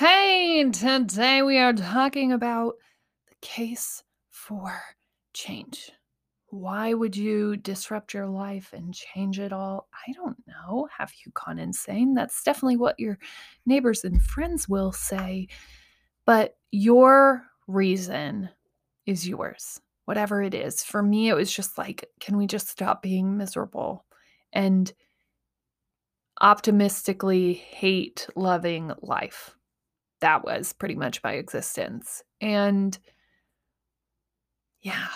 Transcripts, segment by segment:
Hey, today we are talking about the case for change. Why would you disrupt your life and change it all? I don't know. Have you gone insane? That's definitely what your neighbors and friends will say. But your reason is yours, whatever it is. For me, it was just like, can we just stop being miserable and optimistically hate loving life? That was pretty much my existence. And yeah,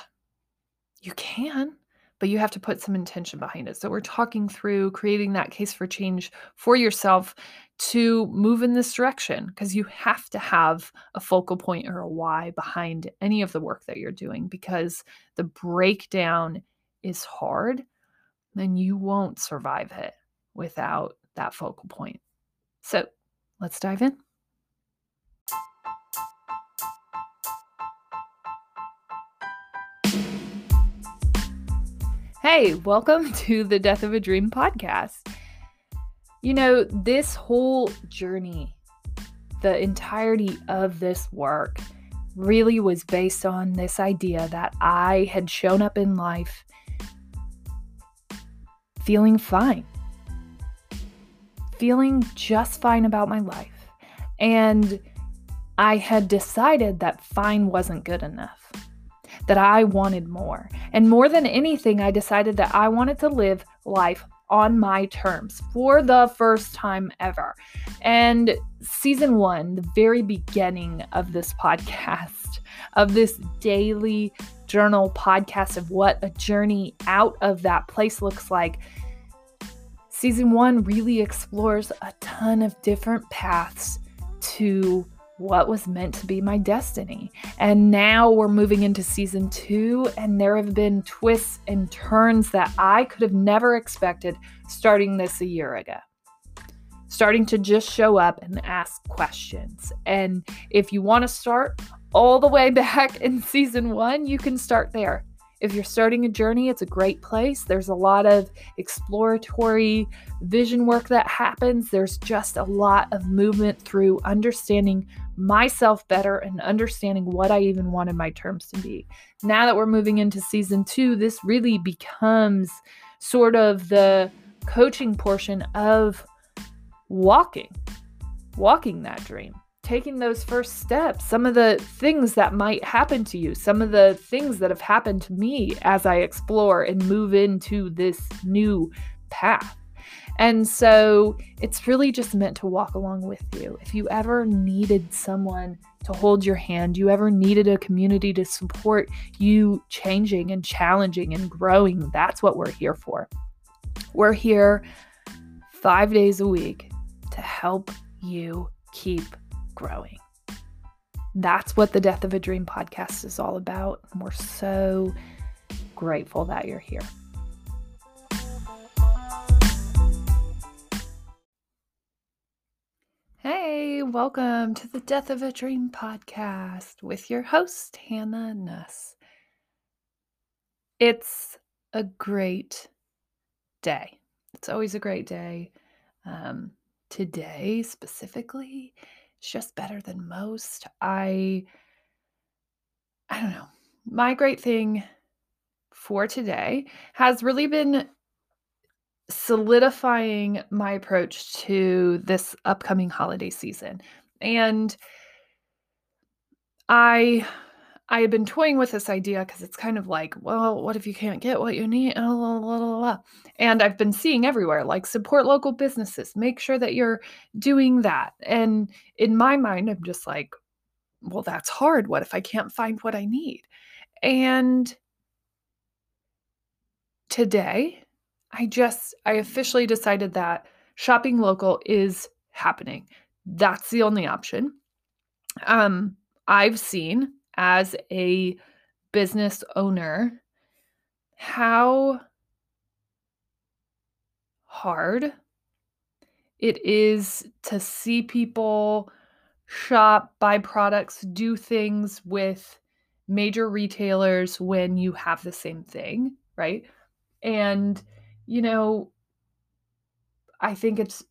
you can, but you have to put some intention behind it. So we're talking through creating that case for change for yourself to move in this direction because you have to have a focal point or a why behind any of the work that you're doing because the breakdown is hard then you won't survive it without that focal point. So let's dive in. Hey, welcome to the Death of a Dream podcast. You know, this whole journey, the entirety of this work, really was based on this idea that I had shown up in life feeling fine, feeling just fine about my life. And I had decided that fine wasn't good enough that I wanted more. And more than anything, I decided that I wanted to live life on my terms for the first time ever. And season one, the very beginning of this podcast, of this daily journal podcast of what a journey out of that place looks like. Season one really explores a ton of different paths to what was meant to be my destiny. And now we're moving into season two, and there have been twists and turns that I could have never expected starting this a year ago. Starting to just show up and ask questions. And if you want to start all the way back in season one, you can start there. If you're starting a journey, it's a great place. There's a lot of exploratory vision work that happens. There's just a lot of movement through understanding myself better and understanding what I even wanted my terms to be. Now that we're moving into season two, this really becomes sort of the coaching portion of walking, walking that dream taking those first steps, some of the things that might happen to you, some of the things that have happened to me as I explore and move into this new path. And so it's really just meant to walk along with you. If you ever needed someone to hold your hand, you ever needed a community to support you changing and challenging and growing, that's what we're here for. We're here five days a week to help you keep growing. That's what the Death of a Dream podcast is all about. And we're so grateful that you're here. Hey, welcome to the Death of a Dream podcast with your host, Hannah Nuss. It's a great day. It's always a great day. Um, today, specifically, just better than most. I I don't know. My great thing for today has really been solidifying my approach to this upcoming holiday season. And I I had been toying with this idea because it's kind of like, well, what if you can't get what you need? And I've been seeing everywhere, like support local businesses, make sure that you're doing that. And in my mind, I'm just like, well, that's hard. What if I can't find what I need? And today, I just, I officially decided that shopping local is happening. That's the only option. Um, I've seen as a business owner how hard it is to see people shop, buy products, do things with major retailers when you have the same thing, right? And, you know, I think it's,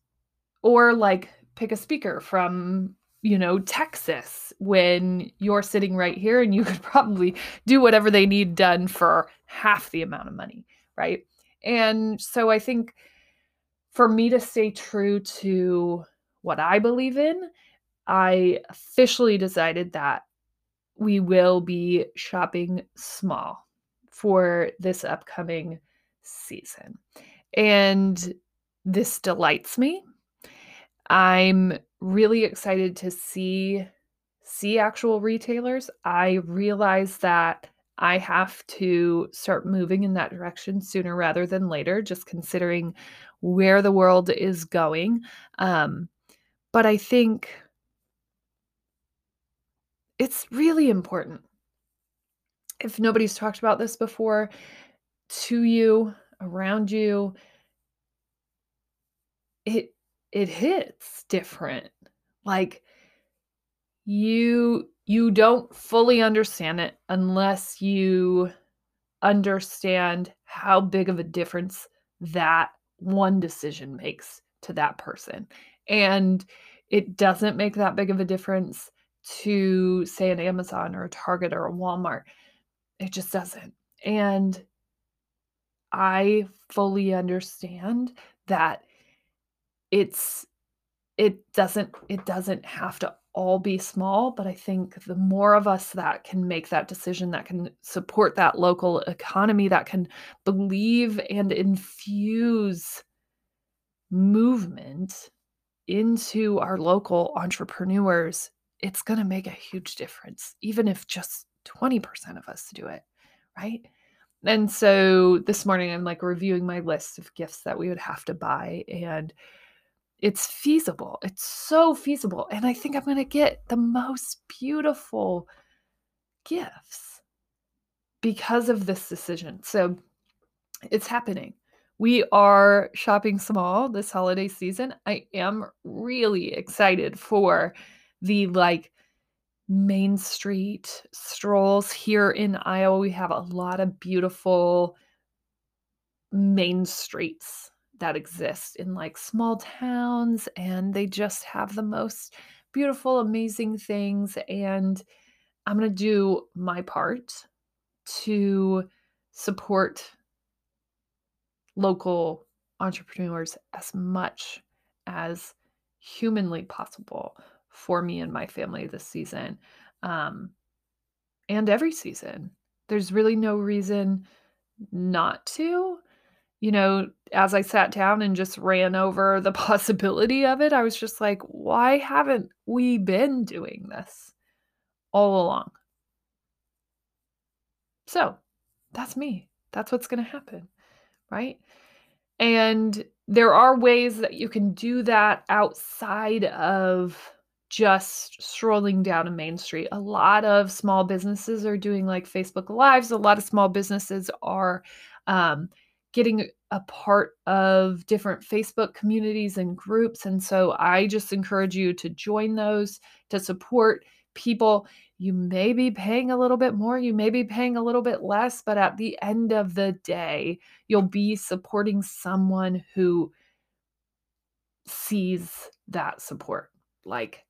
or like pick a speaker from you know, Texas when you're sitting right here and you could probably do whatever they need done for half the amount of money, right? And so I think for me to stay true to what I believe in, I officially decided that we will be shopping small for this upcoming season. And this delights me. I'm really excited to see see actual retailers. I realize that I have to start moving in that direction sooner rather than later, just considering where the world is going. Um, but I think it's really important. If nobody's talked about this before, to you, around you, it it hits different. Like you you don't fully understand it unless you understand how big of a difference that one decision makes to that person. And it doesn't make that big of a difference to say an Amazon or a Target or a Walmart. It just doesn't. And I fully understand that it's it doesn't it doesn't have to all be small, but I think the more of us that can make that decision, that can support that local economy, that can believe and infuse movement into our local entrepreneurs, it's going to make a huge difference, even if just 20% of us do it, right? And so this morning, I'm like reviewing my list of gifts that we would have to buy. And it's feasible. It's so feasible. And I think I'm going to get the most beautiful gifts because of this decision. So it's happening. We are shopping small this holiday season. I am really excited for the like Main Street strolls here in Iowa. We have a lot of beautiful main streets that exist in like small towns, and they just have the most beautiful, amazing things. And I'm going to do my part to support local entrepreneurs as much as humanly possible for me and my family this season um, and every season. There's really no reason not to. You know, as I sat down and just ran over the possibility of it, I was just like, why haven't we been doing this all along? So that's me. That's what's going to happen. Right. And there are ways that you can do that outside of just strolling down a main street. A lot of small businesses are doing like Facebook Lives. A lot of small businesses are um, getting a part of different Facebook communities and groups. And so I just encourage you to join those to support people. You may be paying a little bit more, you may be paying a little bit less, but at the end of the day, you'll be supporting someone who sees that support. Like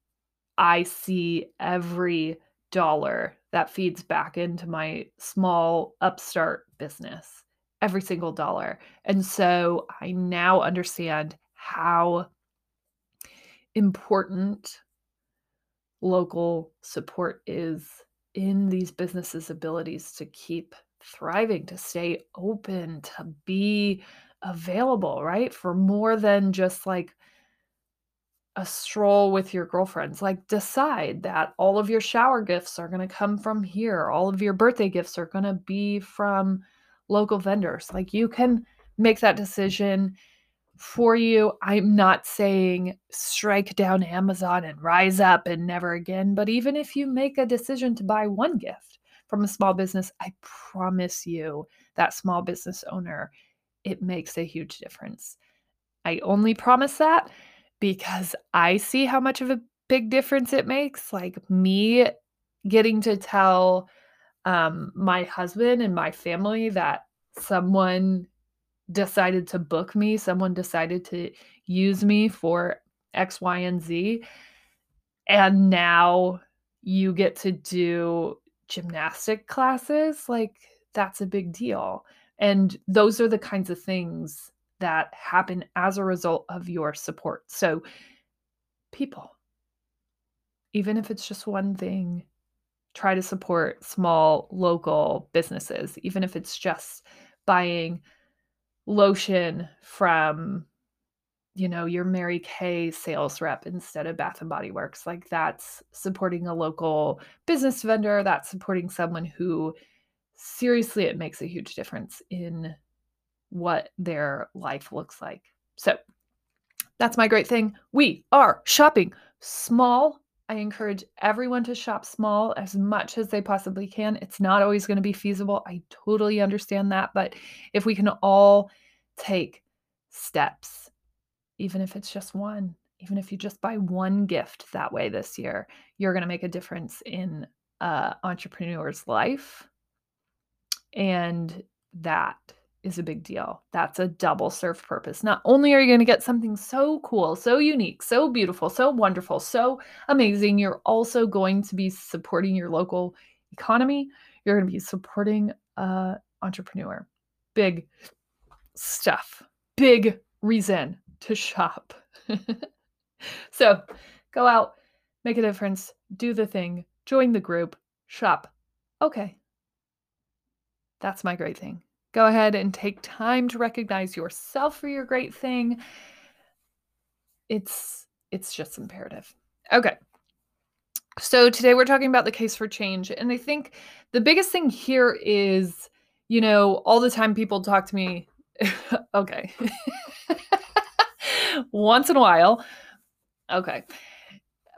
I see every dollar that feeds back into my small upstart business, every single dollar. And so I now understand how important local support is in these businesses' abilities to keep thriving, to stay open, to be available, right? For more than just like a stroll with your girlfriends. Like, decide that all of your shower gifts are going to come from here, all of your birthday gifts are going to be from local vendors. Like, you can make that decision for you. I'm not saying strike down Amazon and rise up and never again, but even if you make a decision to buy one gift from a small business, I promise you that small business owner, it makes a huge difference. I only promise that because I see how much of a big difference it makes. Like me getting to tell um, my husband and my family that someone decided to book me, someone decided to use me for X, Y, and Z. and now you get to do gymnastic classes. Like, that's a big deal. And those are the kinds of things that happen as a result of your support. So, people, even if it's just one thing, try to support small local businesses, even if it's just buying lotion from you know your mary kay sales rep instead of bath and body works. Like that's supporting a local business vendor that's supporting someone who seriously it makes a huge difference in what their life looks like. So that's my great thing. We are shopping small I encourage everyone to shop small as much as they possibly can. It's not always going to be feasible. I totally understand that. But if we can all take steps, even if it's just one, even if you just buy one gift that way this year, you're going to make a difference in uh, entrepreneur's life. And that is a big deal. That's a double serve purpose. Not only are you going to get something so cool, so unique, so beautiful, so wonderful, so amazing, you're also going to be supporting your local economy. You're going to be supporting a entrepreneur. Big stuff. Big reason to shop. so, go out, make a difference, do the thing, join the group, shop. Okay. That's my great thing. Go ahead and take time to recognize yourself for your great thing. It's it's just imperative. Okay. So today we're talking about the case for change and I think the biggest thing here is you know, all the time people talk to me okay. once in a while. Okay.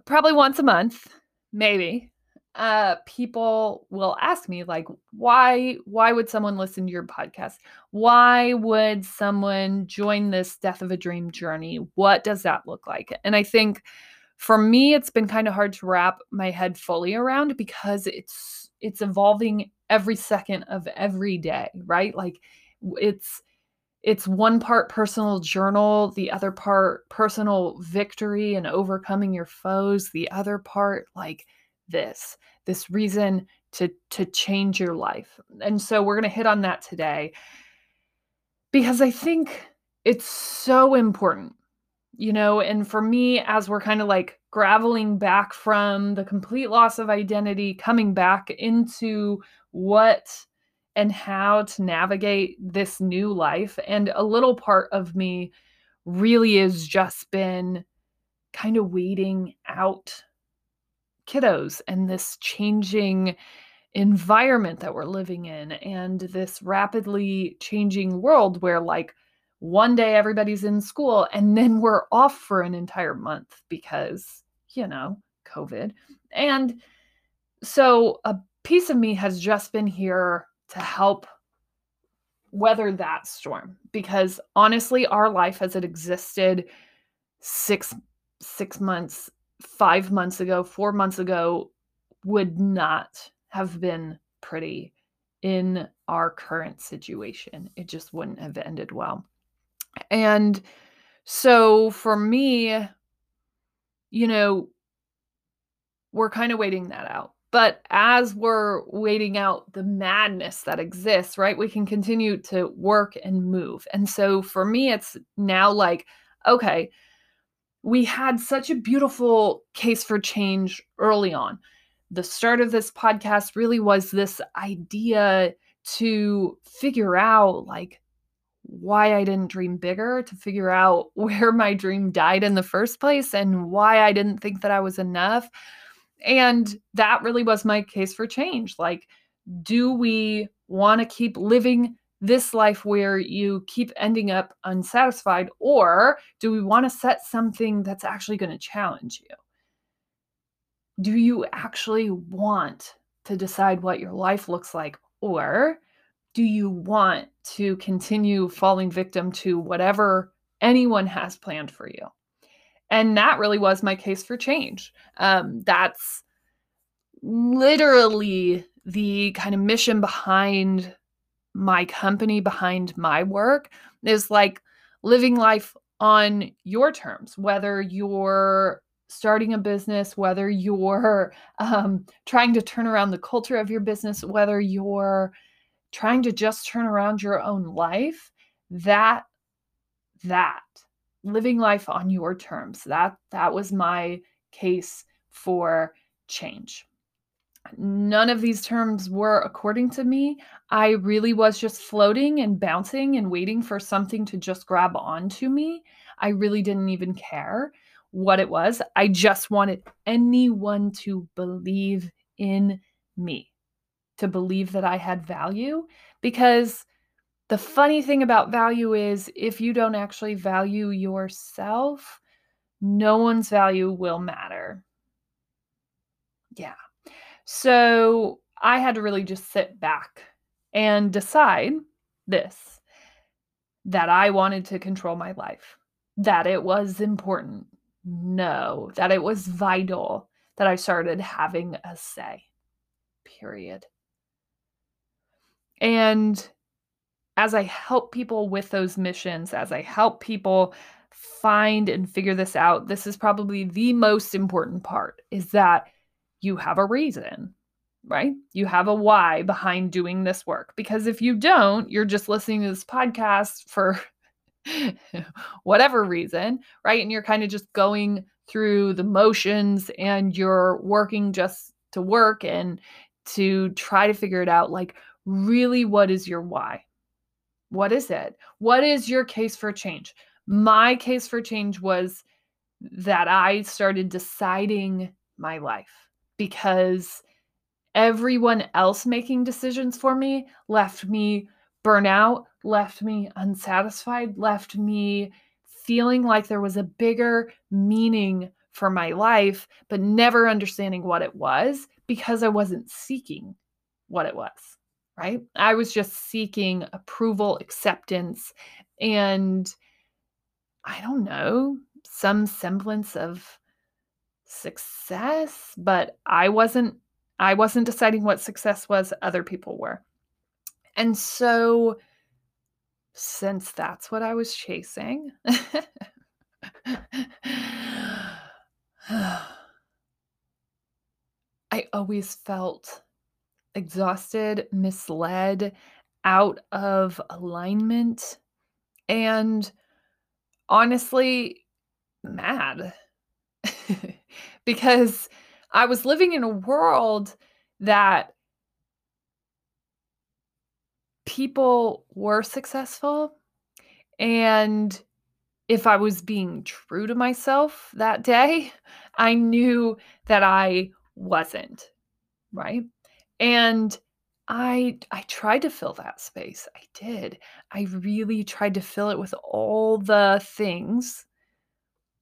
Probably once a month, maybe uh people will ask me like why why would someone listen to your podcast? Why would someone join this death of a dream journey? What does that look like? And i think for me it's been kind of hard to wrap my head fully around because it's it's evolving every second of every day right? Like it's it's one part personal journal the other part personal victory and overcoming your foes the other part like this this reason to to change your life. And so we're going to hit on that today because i think it's so important you know and for me as we're kind of like graveling back from the complete loss of identity coming back into what and how to navigate this new life and a little part of me really has just been kind of waiting out kiddos and this changing environment that we're living in and this rapidly changing world where like one day everybody's in school and then we're off for an entire month because you know covid. And so a piece of me has just been here to help weather that storm because honestly our life as it existed 6 6 months five months ago, four months ago, would not have been pretty in our current situation. It just wouldn't have ended well. And so for me, you know, we're kind of waiting that out. But as we're waiting out the madness that exists, right, we can continue to work and move. And so for me, it's now like, okay, we had such a beautiful case for change early on. The start of this podcast really was this idea to figure out like why I didn't dream bigger, to figure out where my dream died in the first place and why I didn't think that I was enough. And that really was my case for change. Like, do we want to keep living this life where you keep ending up unsatisfied? Or do we want to set something that's actually going to challenge you? Do you actually want to decide what your life looks like? Or do you want to continue falling victim to whatever anyone has planned for you? And that really was my case for change. Um, that's literally the kind of mission behind my company behind my work is like living life on your terms, whether you're starting a business, whether you're um, trying to turn around the culture of your business, whether you're trying to just turn around your own life, that, that, living life on your terms, that, that was my case for change. None of these terms were according to me. I really was just floating and bouncing and waiting for something to just grab onto me. I really didn't even care what it was. I just wanted anyone to believe in me, to believe that I had value. Because the funny thing about value is if you don't actually value yourself, no one's value will matter. Yeah. So I had to really just sit back and decide this that I wanted to control my life, that it was important. No, that it was vital that I started having a say. Period. And as I help people with those missions, as I help people find and figure this out, this is probably the most important part is that you have a reason, right? You have a why behind doing this work. Because if you don't, you're just listening to this podcast for whatever reason, right? And you're kind of just going through the motions and you're working just to work and to try to figure it out. Like, really, what is your why? What is it? What is your case for change? My case for change was that I started deciding my life because everyone else making decisions for me left me burnout, left me unsatisfied, left me feeling like there was a bigger meaning for my life, but never understanding what it was because I wasn't seeking what it was, right? I was just seeking approval, acceptance, and I don't know, some semblance of success, but I wasn't I wasn't deciding what success was, other people were. And so since that's what I was chasing, I always felt exhausted, misled, out of alignment, and honestly, mad. because I was living in a world that people were successful. And if I was being true to myself that day, I knew that I wasn't, right? And I I tried to fill that space. I did. I really tried to fill it with all the things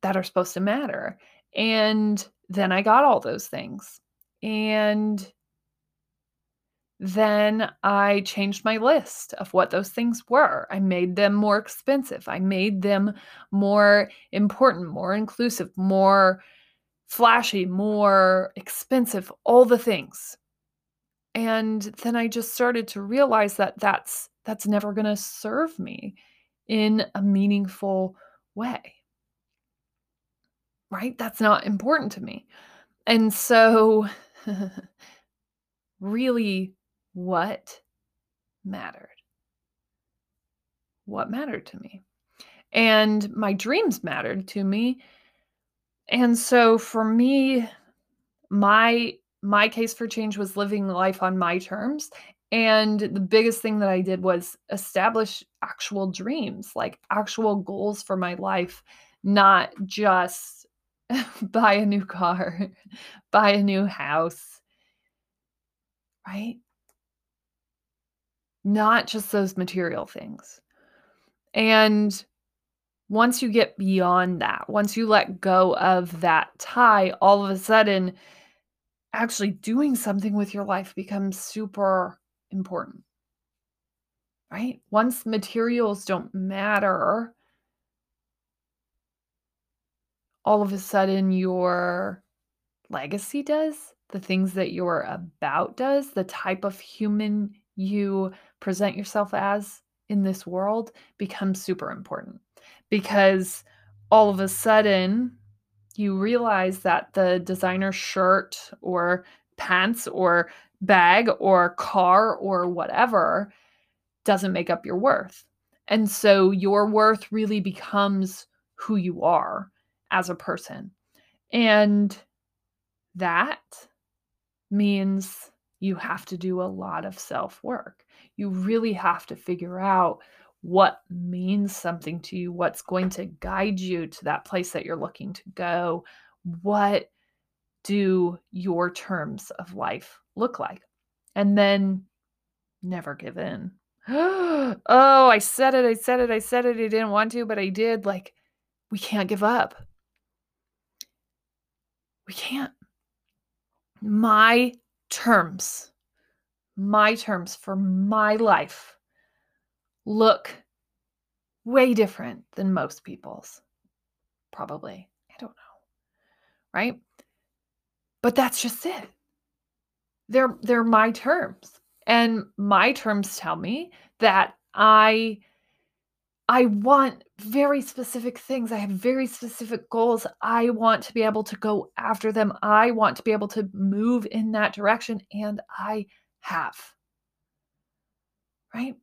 that are supposed to matter. And then I got all those things. And then I changed my list of what those things were. I made them more expensive. I made them more important, more inclusive, more flashy, more expensive, all the things. And then I just started to realize that that's that's never going to serve me in a meaningful way right? That's not important to me. And so, really, what mattered? What mattered to me? And my dreams mattered to me. And so for me, my my case for change was living life on my terms and the biggest thing that I did was establish actual dreams, like actual goals for my life, not just buy a new car, buy a new house, right? Not just those material things. And once you get beyond that, once you let go of that tie, all of a sudden, actually doing something with your life becomes super important. Right? Once materials don't matter, all of a sudden your legacy does, the things that you're about does, the type of human you present yourself as in this world becomes super important because all of a sudden you realize that the designer shirt or pants or bag or car or whatever doesn't make up your worth. And so your worth really becomes who you are as a person. And that means you have to do a lot of self work. You really have to figure out what means something to you, what's going to guide you to that place that you're looking to go. What do your terms of life look like? And then never give in. oh, I said it, I said it, I said it. I didn't want to, but I did. Like, we can't give up. We can't. My terms, my terms for my life look way different than most people's. Probably. I don't know. Right? But that's just it. They're they're my terms. And my terms tell me that I I want very specific things. I have very specific goals. I want to be able to go after them. I want to be able to move in that direction and I have. Right?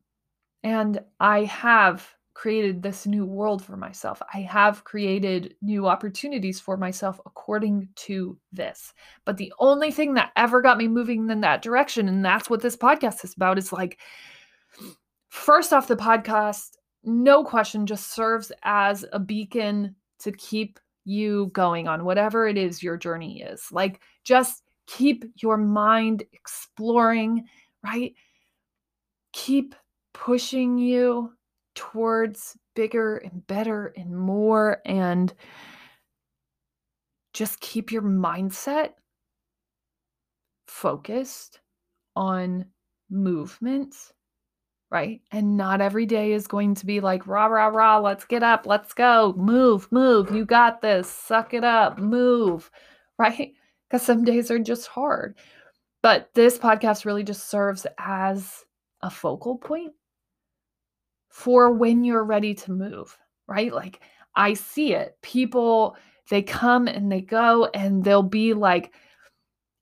And I have created this new world for myself. I have created new opportunities for myself according to this. But the only thing that ever got me moving in that direction, and that's what this podcast is about, is like, first off, the podcast, no question, just serves as a beacon to keep you going on whatever it is your journey is. Like, just keep your mind exploring, right? Keep pushing you towards bigger and better and more and just keep your mindset focused on movements right and not every day is going to be like rah rah rah let's get up let's go move move you got this suck it up move right because some days are just hard but this podcast really just serves as a focal point for when you're ready to move, right? Like I see it. People, they come and they go and they'll be like,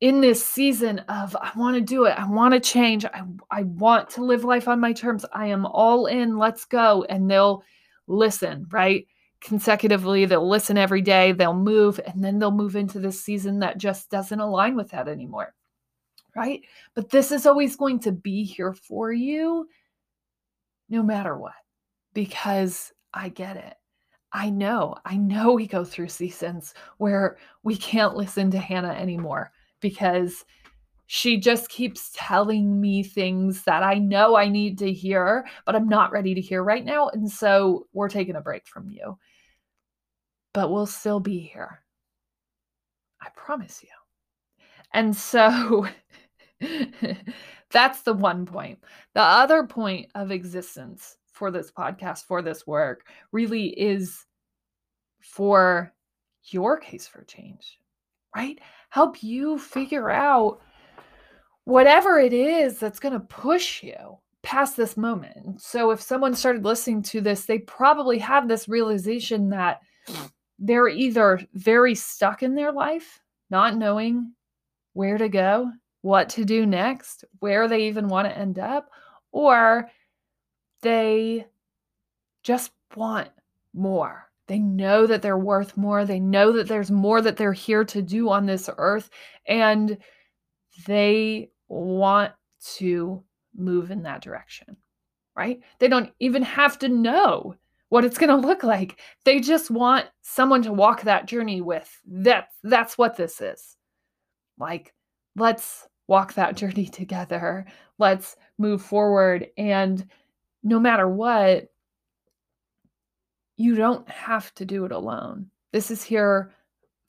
in this season of I want to do it, I want to change, I, I want to live life on my terms, I am all in, let's go. And they'll listen, right? Consecutively, they'll listen every day, they'll move, and then they'll move into this season that just doesn't align with that anymore, right? But this is always going to be here for you no matter what, because I get it. I know, I know we go through seasons where we can't listen to Hannah anymore because she just keeps telling me things that I know I need to hear, but I'm not ready to hear right now. And so we're taking a break from you. But we'll still be here. I promise you. And so That's the one point. The other point of existence for this podcast, for this work, really is for your case for change, right? Help you figure out whatever it is that's going to push you past this moment. So if someone started listening to this, they probably have this realization that they're either very stuck in their life, not knowing where to go, what to do next, where they even want to end up, or they just want more. They know that they're worth more. They know that there's more that they're here to do on this earth, and they want to move in that direction, right? They don't even have to know what it's going to look like. They just want someone to walk that journey with. That that's what this is. Like let's walk that journey together. Let's move forward. And no matter what, you don't have to do it alone. This is here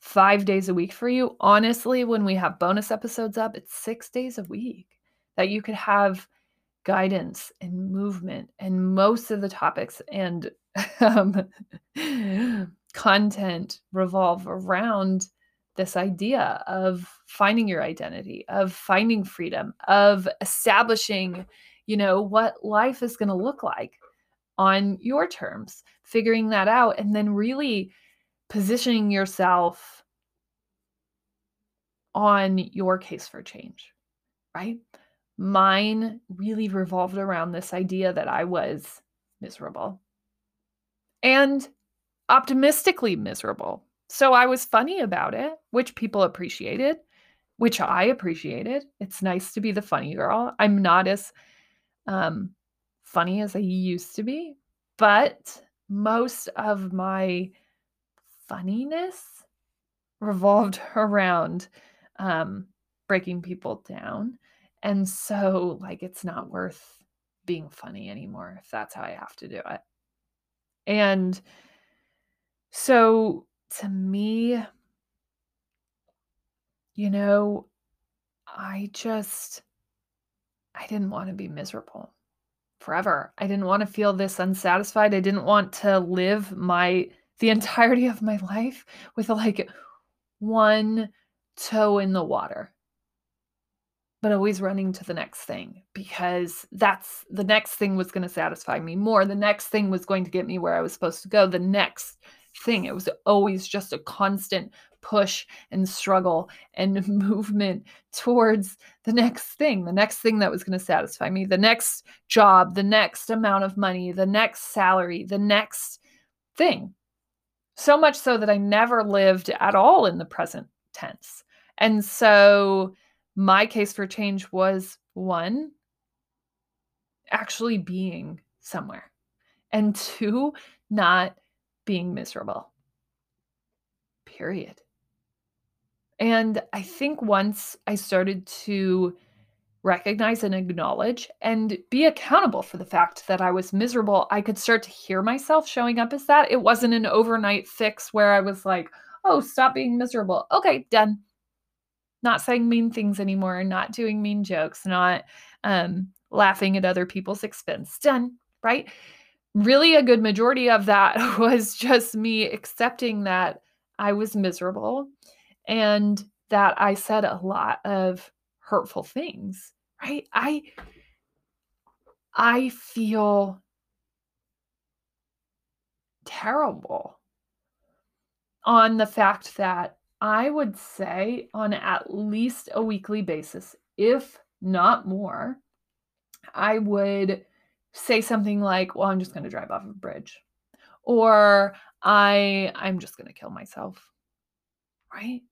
five days a week for you. Honestly, when we have bonus episodes up, it's six days a week that you could have guidance and movement and most of the topics and um, content revolve around this idea of finding your identity, of finding freedom, of establishing, you know, what life is going to look like on your terms, figuring that out, and then really positioning yourself on your case for change, right? Mine really revolved around this idea that I was miserable and optimistically miserable. So I was funny about it, which people appreciated, which I appreciated. It's nice to be the funny girl. I'm not as um, funny as I used to be, but most of my funniness revolved around um, breaking people down. And so, like, it's not worth being funny anymore if that's how I have to do it. And so, to me, you know, I just, I didn't want to be miserable forever. I didn't want to feel this unsatisfied. I didn't want to live my, the entirety of my life with like one toe in the water but always running to the next thing because that's the next thing was going to satisfy me more. The next thing was going to get me where I was supposed to go. The next thing, it was always just a constant push and struggle and movement towards the next thing, the next thing that was going to satisfy me, the next job, the next amount of money, the next salary, the next thing. So much so that I never lived at all in the present tense. And so, my case for change was one, actually being somewhere, and two, not being miserable. Period. And I think once I started to recognize and acknowledge and be accountable for the fact that I was miserable, I could start to hear myself showing up as that. It wasn't an overnight fix where I was like, oh, stop being miserable. Okay, done not saying mean things anymore, not doing mean jokes, not um, laughing at other people's expense. Done, right? Really, a good majority of that was just me accepting that I was miserable and that I said a lot of hurtful things, right? I I feel terrible on the fact that I would say on at least a weekly basis, if not more, I would say something like, "Well, I'm just going to drive off a bridge." Or I I'm just going to kill myself. Right?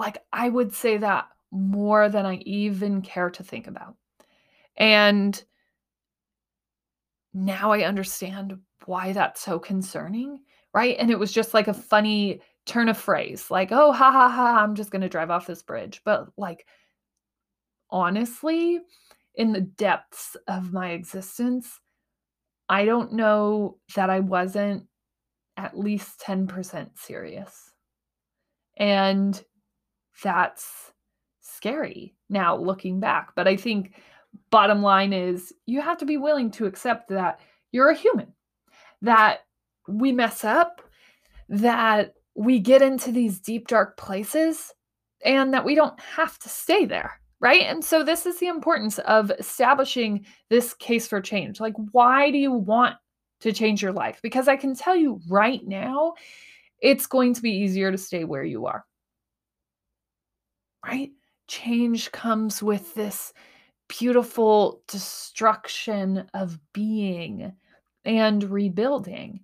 Like I would say that more than I even care to think about. And now I understand why that's so concerning, right? And it was just like a funny turn of phrase like, oh, ha ha ha, I'm just going to drive off this bridge. But like, honestly, in the depths of my existence, I don't know that I wasn't at least 10% serious. And that's scary now looking back. But I think bottom line is you have to be willing to accept that you're a human, that we mess up, that we get into these deep, dark places and that we don't have to stay there. Right. And so, this is the importance of establishing this case for change. Like, why do you want to change your life? Because I can tell you right now, it's going to be easier to stay where you are. Right? Change comes with this beautiful destruction of being and rebuilding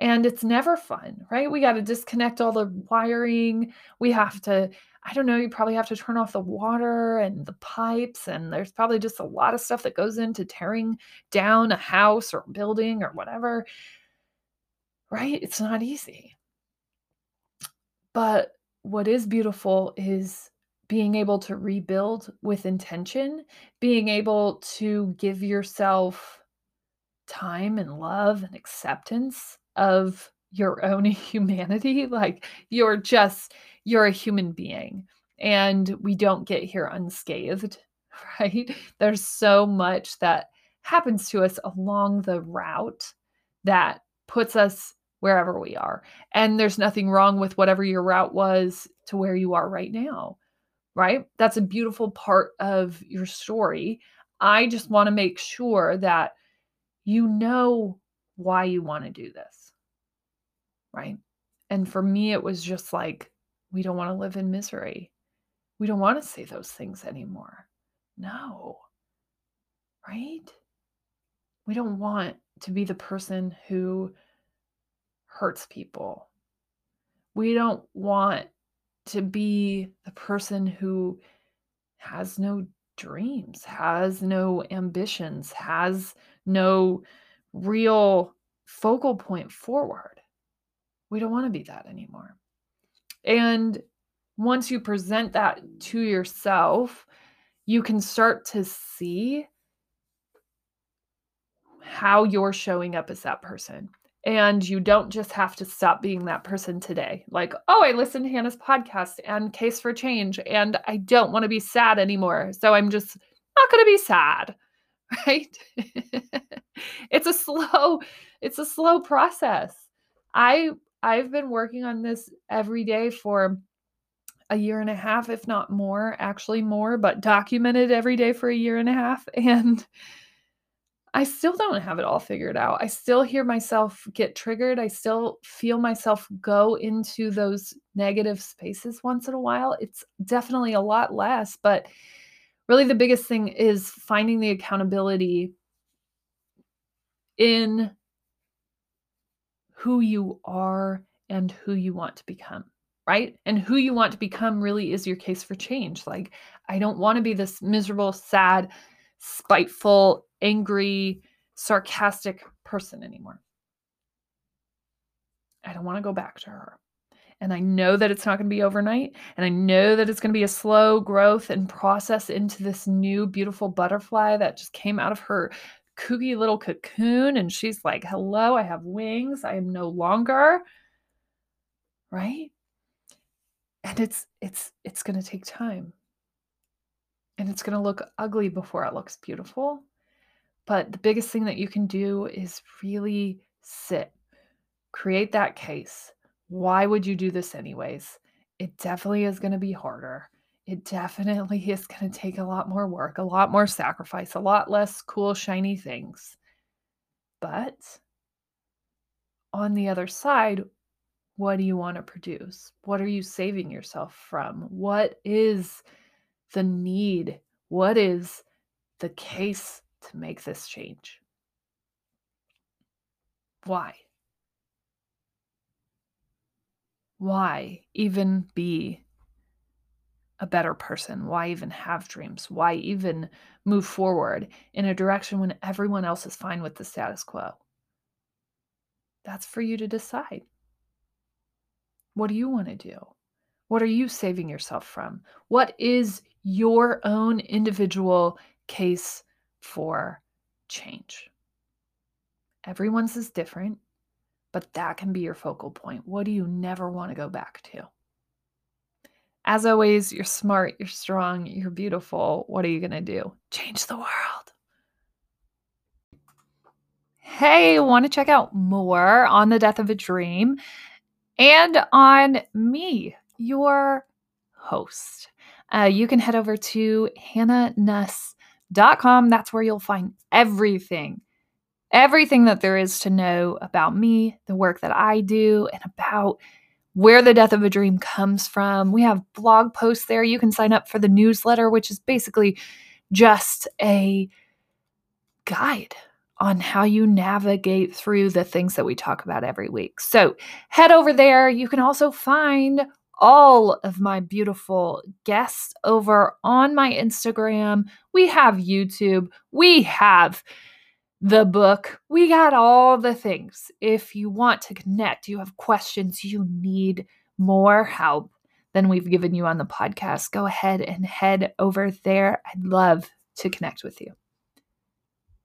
and it's never fun, right? We got to disconnect all the wiring. We have to, I don't know, you probably have to turn off the water and the pipes. And there's probably just a lot of stuff that goes into tearing down a house or building or whatever, right? It's not easy. But what is beautiful is being able to rebuild with intention, being able to give yourself time and love and acceptance of your own humanity. Like you're just, you're a human being and we don't get here unscathed, right? There's so much that happens to us along the route that puts us wherever we are. And there's nothing wrong with whatever your route was to where you are right now, right? That's a beautiful part of your story. I just want to make sure that you know why you want to do this right? And for me, it was just like, we don't want to live in misery. We don't want to say those things anymore. No. Right? We don't want to be the person who hurts people. We don't want to be the person who has no dreams, has no ambitions, has no real focal point forward. We don't want to be that anymore. And once you present that to yourself, you can start to see how you're showing up as that person. And you don't just have to stop being that person today. Like, oh, I listened to Hannah's podcast and Case for Change, and I don't want to be sad anymore. So I'm just not going to be sad. Right? it's a slow, it's a slow process. I I've been working on this every day for a year and a half, if not more, actually more, but documented every day for a year and a half. And I still don't have it all figured out. I still hear myself get triggered. I still feel myself go into those negative spaces once in a while. It's definitely a lot less, but really the biggest thing is finding the accountability in who you are and who you want to become right? And who you want to become really is your case for change. Like, I don't want to be this miserable, sad, spiteful, angry, sarcastic person anymore. I don't want to go back to her. And I know that it's not going to be overnight. And I know that it's going to be a slow growth and process into this new beautiful butterfly that just came out of her kooky little cocoon. And she's like, hello, I have wings. I am no longer. Right? And it's it's it's going to take time. And it's going to look ugly before it looks beautiful. But the biggest thing that you can do is really sit, create that case. Why would you do this anyways? It definitely is going to be harder. It definitely is going to take a lot more work, a lot more sacrifice, a lot less cool, shiny things. But on the other side, what do you want to produce? What are you saving yourself from? What is the need? What is the case to make this change. Why? Why even be a better person? Why even have dreams? Why even move forward in a direction when everyone else is fine with the status quo? That's for you to decide. What do you want to do? What are you saving yourself from? What is your own individual case for change. Everyone's is different, but that can be your focal point. What do you never want to go back to? As always, you're smart, you're strong, you're beautiful. What are you going to do? Change the world. Hey, want to check out more on the death of a dream and on me, your host? Uh, you can head over to Hannah Nuss com. That's where you'll find everything, everything that there is to know about me, the work that I do, and about where the death of a dream comes from. We have blog posts there. You can sign up for the newsletter, which is basically just a guide on how you navigate through the things that we talk about every week. So head over there. You can also find all of my beautiful guests over on my Instagram. We have YouTube. We have the book. We got all the things. If you want to connect, you have questions, you need more help than we've given you on the podcast, go ahead and head over there. I'd love to connect with you.